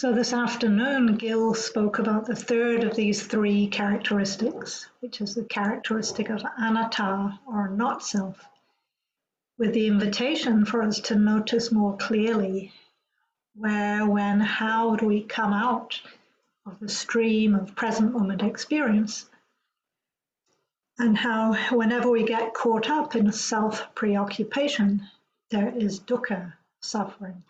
So this afternoon, Gil spoke about the third of these three characteristics, which is the characteristic of anatta, or not self, with the invitation for us to notice more clearly where, when, how do we come out of the stream of present moment experience, and how whenever we get caught up in self preoccupation, there is dukkha, suffering.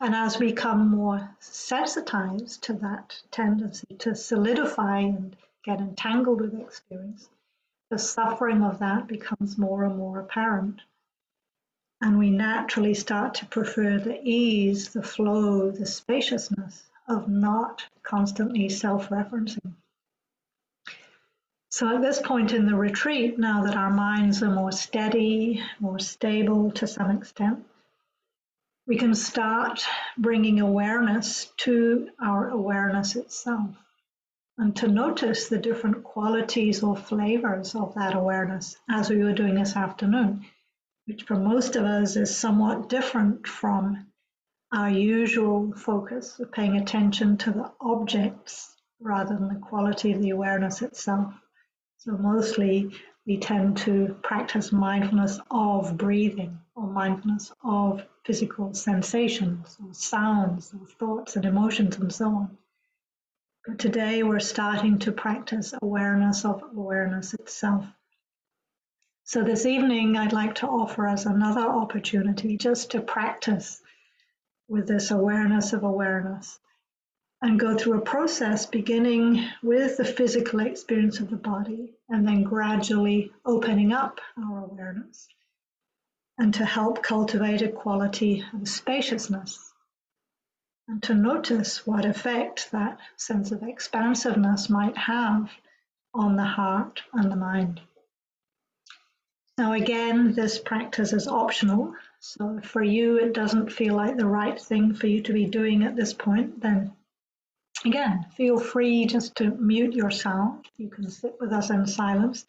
And as we become more sensitized to that tendency to solidify and get entangled with experience, the suffering of that becomes more and more apparent. And we naturally start to prefer the ease, the flow, the spaciousness of not constantly self referencing. So, at this point in the retreat, now that our minds are more steady, more stable to some extent, we can start bringing awareness to our awareness itself and to notice the different qualities or flavors of that awareness as we were doing this afternoon, which for most of us is somewhat different from our usual focus of paying attention to the objects rather than the quality of the awareness itself. So, mostly we tend to practice mindfulness of breathing or mindfulness of physical sensations or sounds or thoughts and emotions and so on. But today we're starting to practice awareness of awareness itself. So this evening I'd like to offer us another opportunity just to practice with this awareness of awareness and go through a process beginning with the physical experience of the body and then gradually opening up our awareness and to help cultivate a quality of spaciousness and to notice what effect that sense of expansiveness might have on the heart and the mind. Now, again, this practice is optional. So, for you it doesn't feel like the right thing for you to be doing at this point, then Again, feel free just to mute your sound. You can sit with us in silence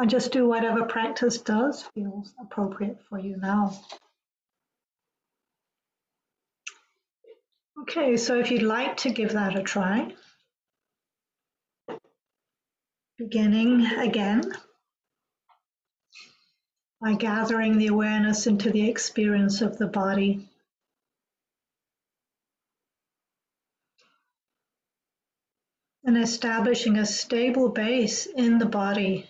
and just do whatever practice does feels appropriate for you now. Okay, so if you'd like to give that a try, beginning again by gathering the awareness into the experience of the body and establishing a stable base in the body.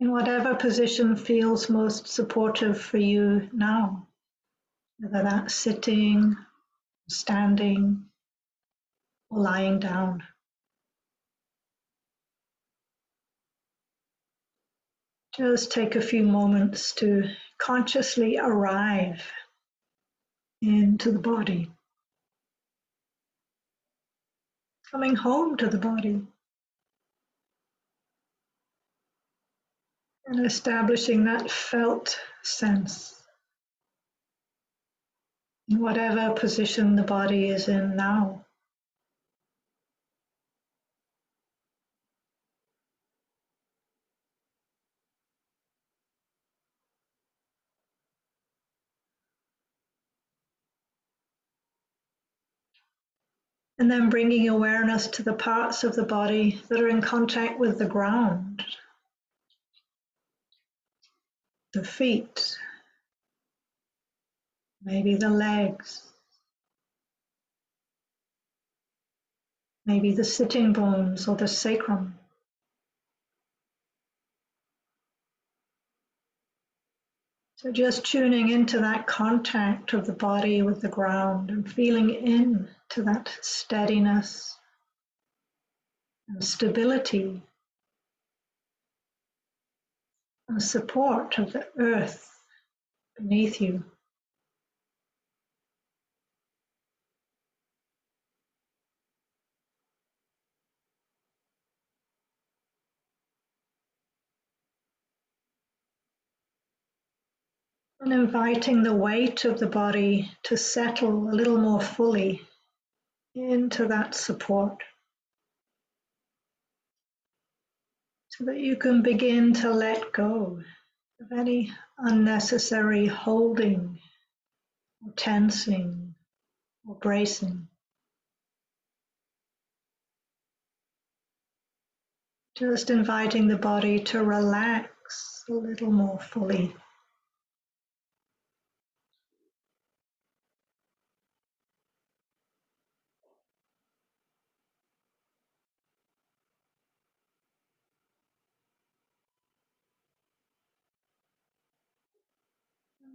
In whatever position feels most supportive for you now, whether that's sitting, standing, or lying down. Just take a few moments to consciously arrive into the body. coming home to the body. And establishing that felt sense in whatever position the body is in now. And then bringing awareness to the parts of the body that are in contact with the ground. The feet, maybe the legs, maybe the sitting bones or the sacrum. So just tuning into that contact of the body with the ground and feeling in to that steadiness and stability and support of the earth beneath you. And inviting the weight of the body to settle a little more fully into that support. So that you can begin to let go of any unnecessary holding or tensing or bracing. Just inviting the body to relax a little more fully.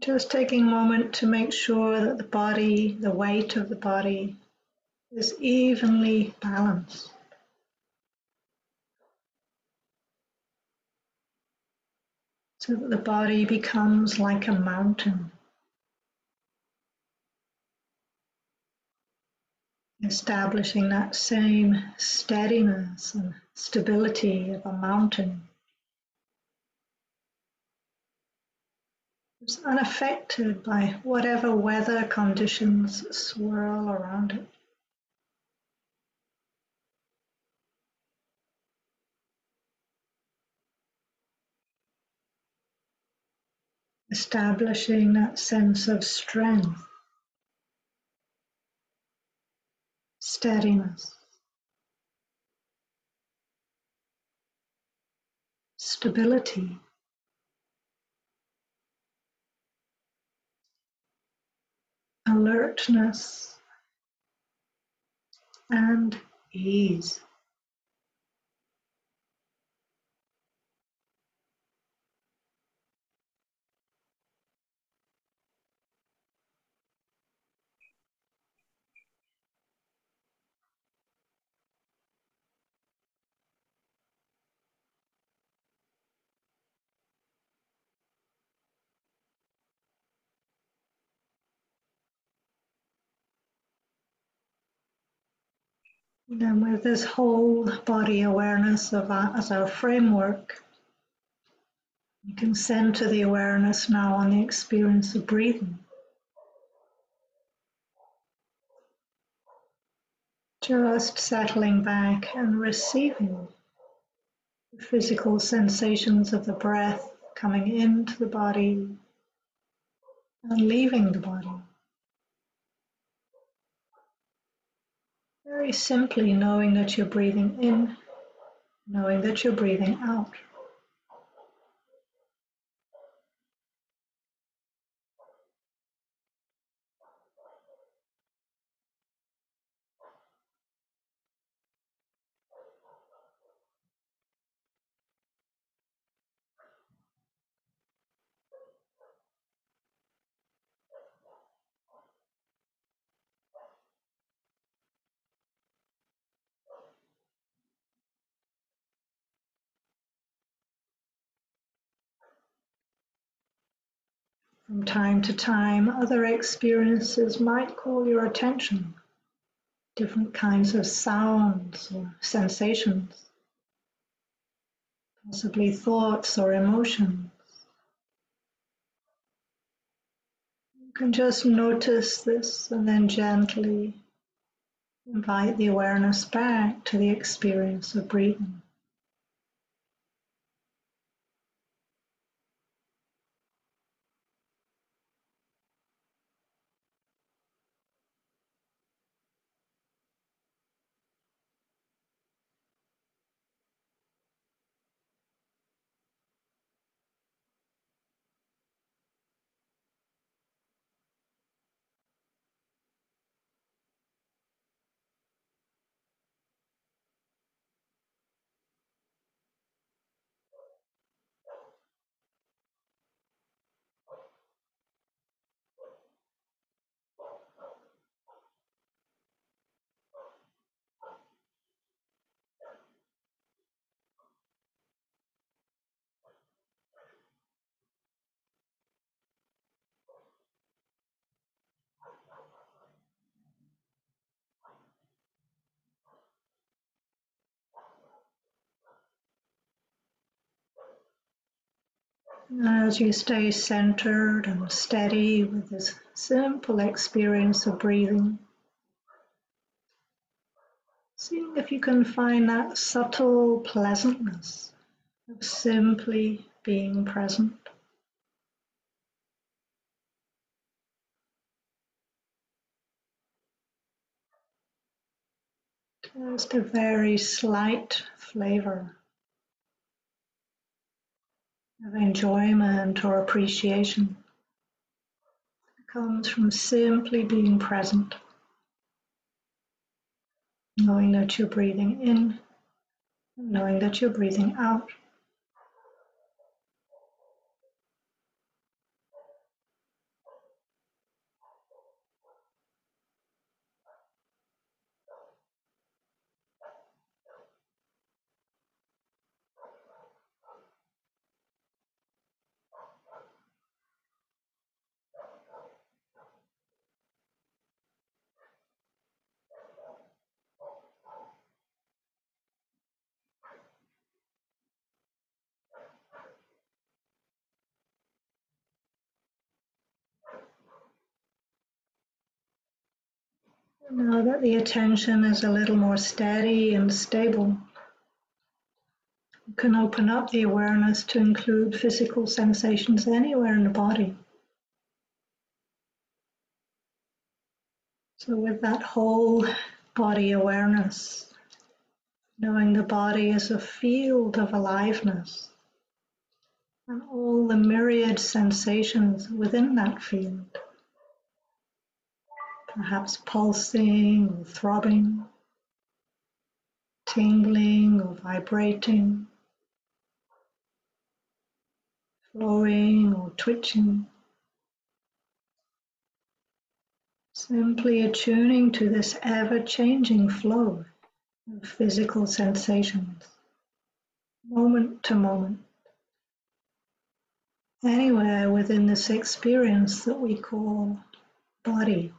Just taking a moment to make sure that the body, the weight of the body, is evenly balanced. So that the body becomes like a mountain. Establishing that same steadiness and stability of a mountain. It's unaffected by whatever weather conditions swirl around it. Establishing that sense of strength, steadiness, stability. Alertness, and ease. And with this whole body awareness of our, as our framework, you can center the awareness now on the experience of breathing. Just settling back and receiving the physical sensations of the breath coming into the body and leaving the body. Very simply knowing that you're breathing in, knowing that you're breathing out. From time to time, other experiences might call your attention. Different kinds of sounds or sensations, possibly thoughts or emotions. You can just notice this and then gently invite the awareness back to the experience of breathing. As you stay centered and steady with this simple experience of breathing, seeing if you can find that subtle pleasantness of simply being present. Just a very slight flavor of enjoyment or appreciation comes from simply being present, knowing that you're breathing in, knowing that you're breathing out. Now that the attention is a little more steady and stable, you can open up the awareness to include physical sensations anywhere in the body. So, with that whole body awareness, knowing the body is a field of aliveness and all the myriad sensations within that field perhaps pulsing or throbbing, tingling or vibrating, flowing or twitching. Simply attuning to this ever changing flow of physical sensations, moment to moment, anywhere within this experience that we call body.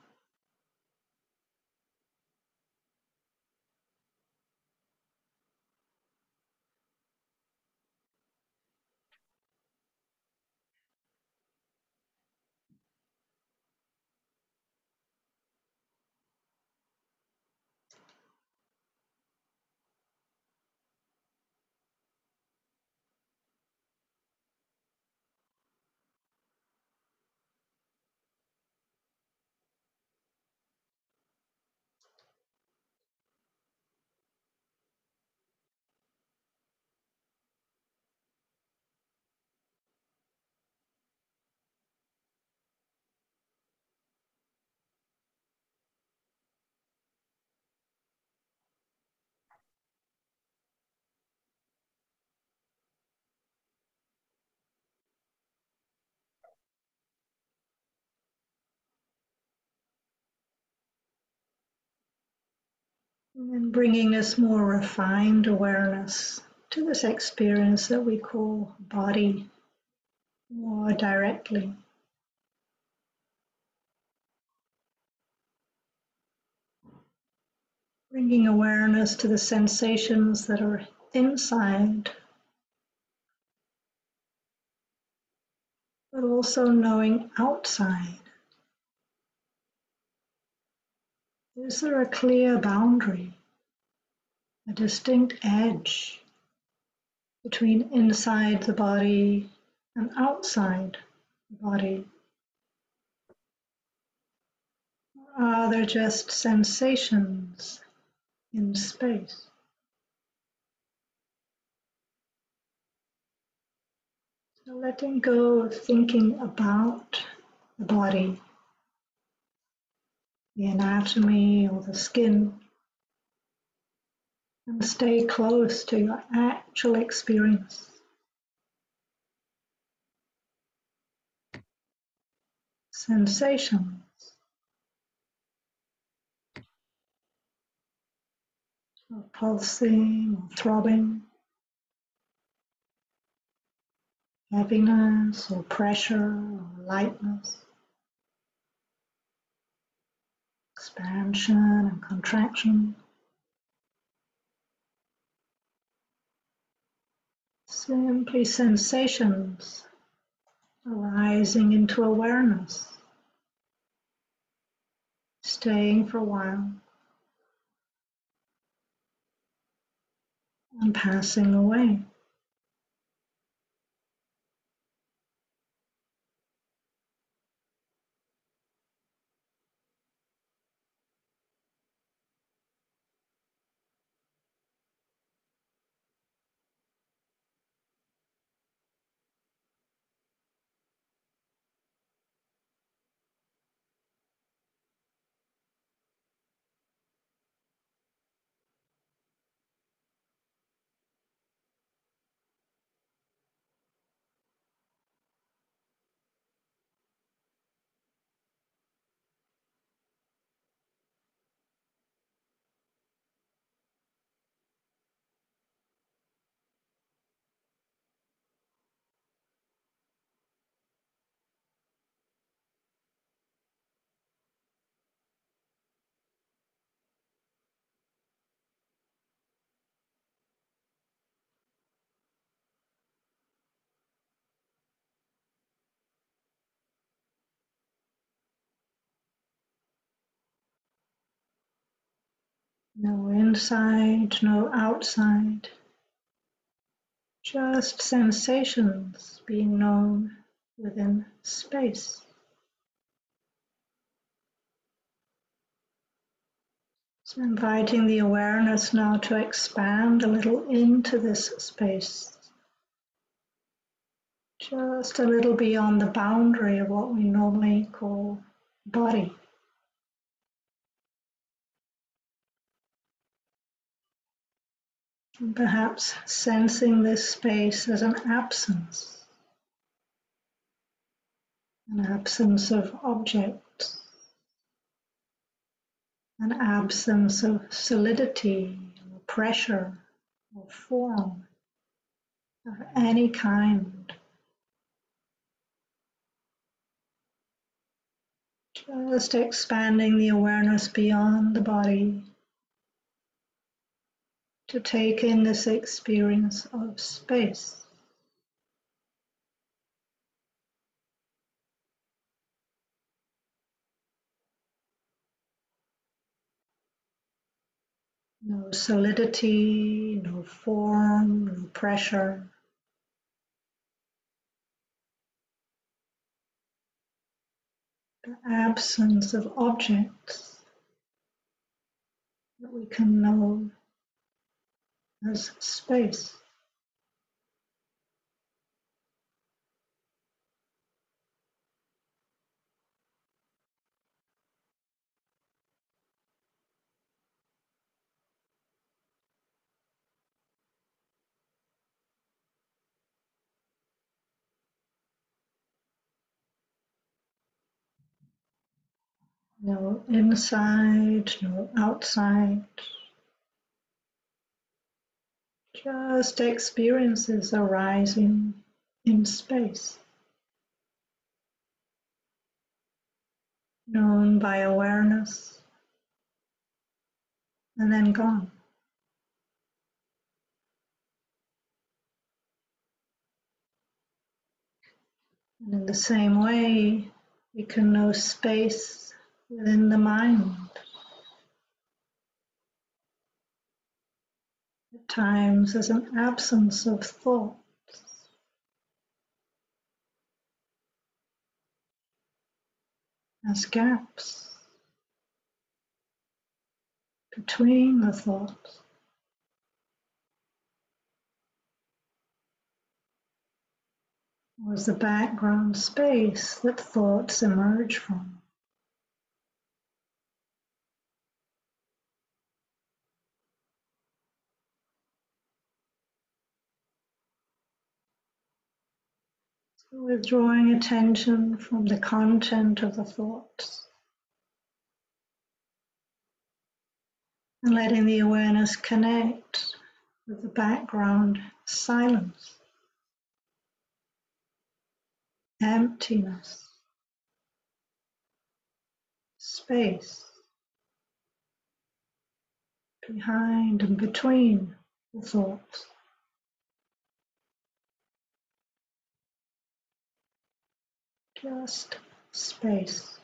And bringing this more refined awareness to this experience that we call body more directly. Bringing awareness to the sensations that are inside, but also knowing outside. Is there a clear boundary, a distinct edge between inside the body and outside the body? Or are there just sensations in space? So letting go of thinking about the body the anatomy or the skin and stay close to your actual experience. Sensations. Pulsing or throbbing, heaviness or pressure or lightness. Expansion and contraction. Simply sensations arising into awareness, staying for a while and passing away. No inside, no outside. Just sensations being known within space. So inviting the awareness now to expand a little into this space. Just a little beyond the boundary of what we normally call body. Perhaps sensing this space as an absence, an absence of objects, an absence of solidity or pressure or form of any kind. Just expanding the awareness beyond the body to take in this experience of space. No solidity, no form, no pressure. The absence of objects that we can know as space. No inside, no outside. Just experiences arising in space, known by awareness, and then gone. And in the same way, we can know space within the mind. Times as an absence of thought. As gaps between the thoughts. Was the background space that thoughts emerge from. Withdrawing attention from the content of the thoughts. And letting the awareness connect with the background silence, emptiness, space behind and between the thoughts. Just space.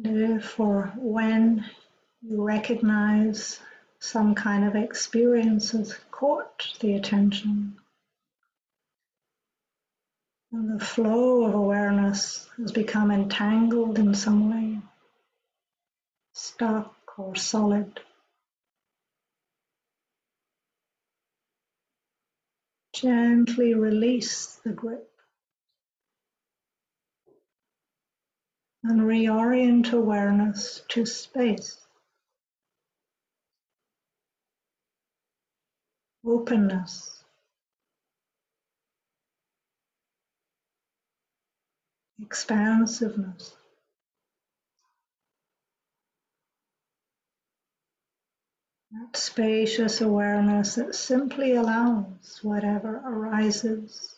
Therefore, when you recognize some kind of experience has caught the attention, and the flow of awareness has become entangled in some way, stuck or solid. Gently release the grip and reorient awareness to space. Openness. Expansiveness. That spacious awareness that simply allows whatever arises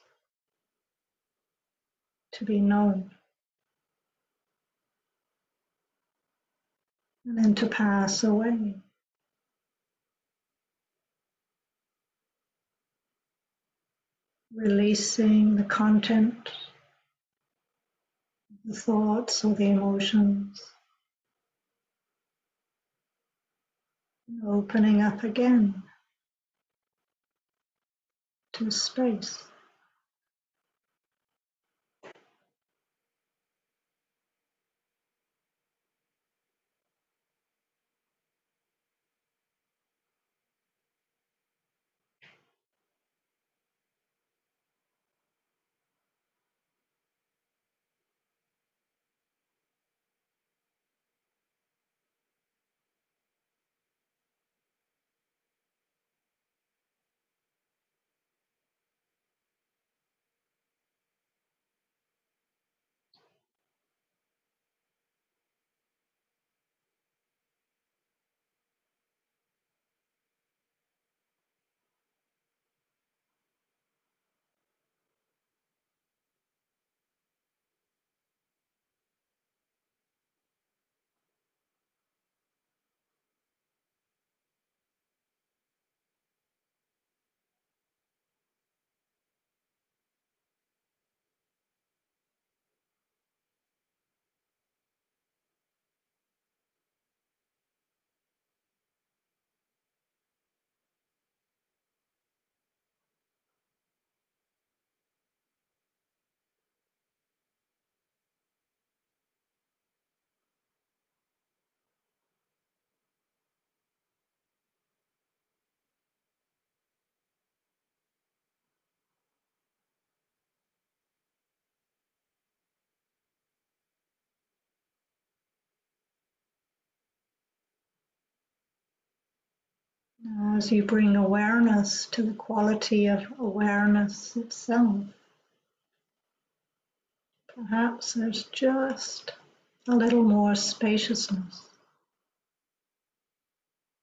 to be known and then to pass away. Releasing the content, the thoughts or the emotions. and Opening up again to space. Uh, as you bring awareness to the quality of awareness itself, perhaps there's just a little more spaciousness,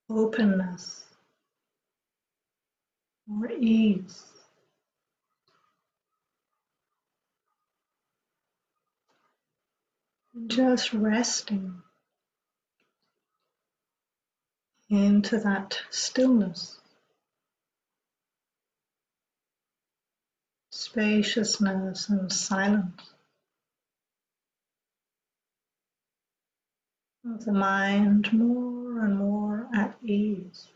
openness, or ease. Just resting into that stillness, spaciousness, and silence of the mind more and more at ease.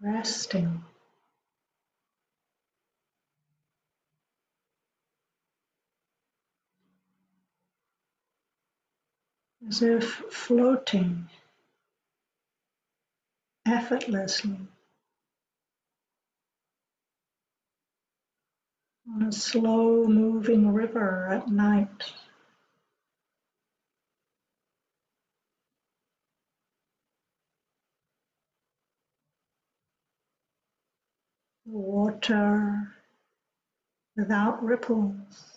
Resting. If floating effortlessly on a slow moving river at night. Water without ripples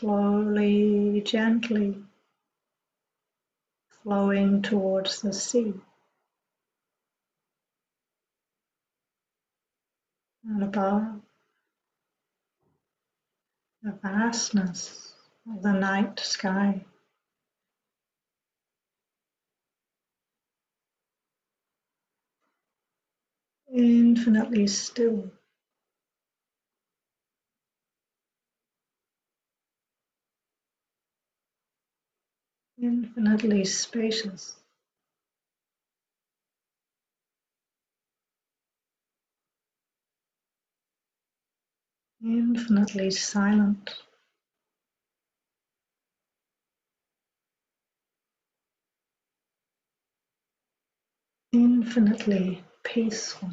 slowly, gently flowing towards the sea. And above, the vastness of the night sky. Infinitely still. infinitely spacious. Infinitely silent. Infinitely peaceful.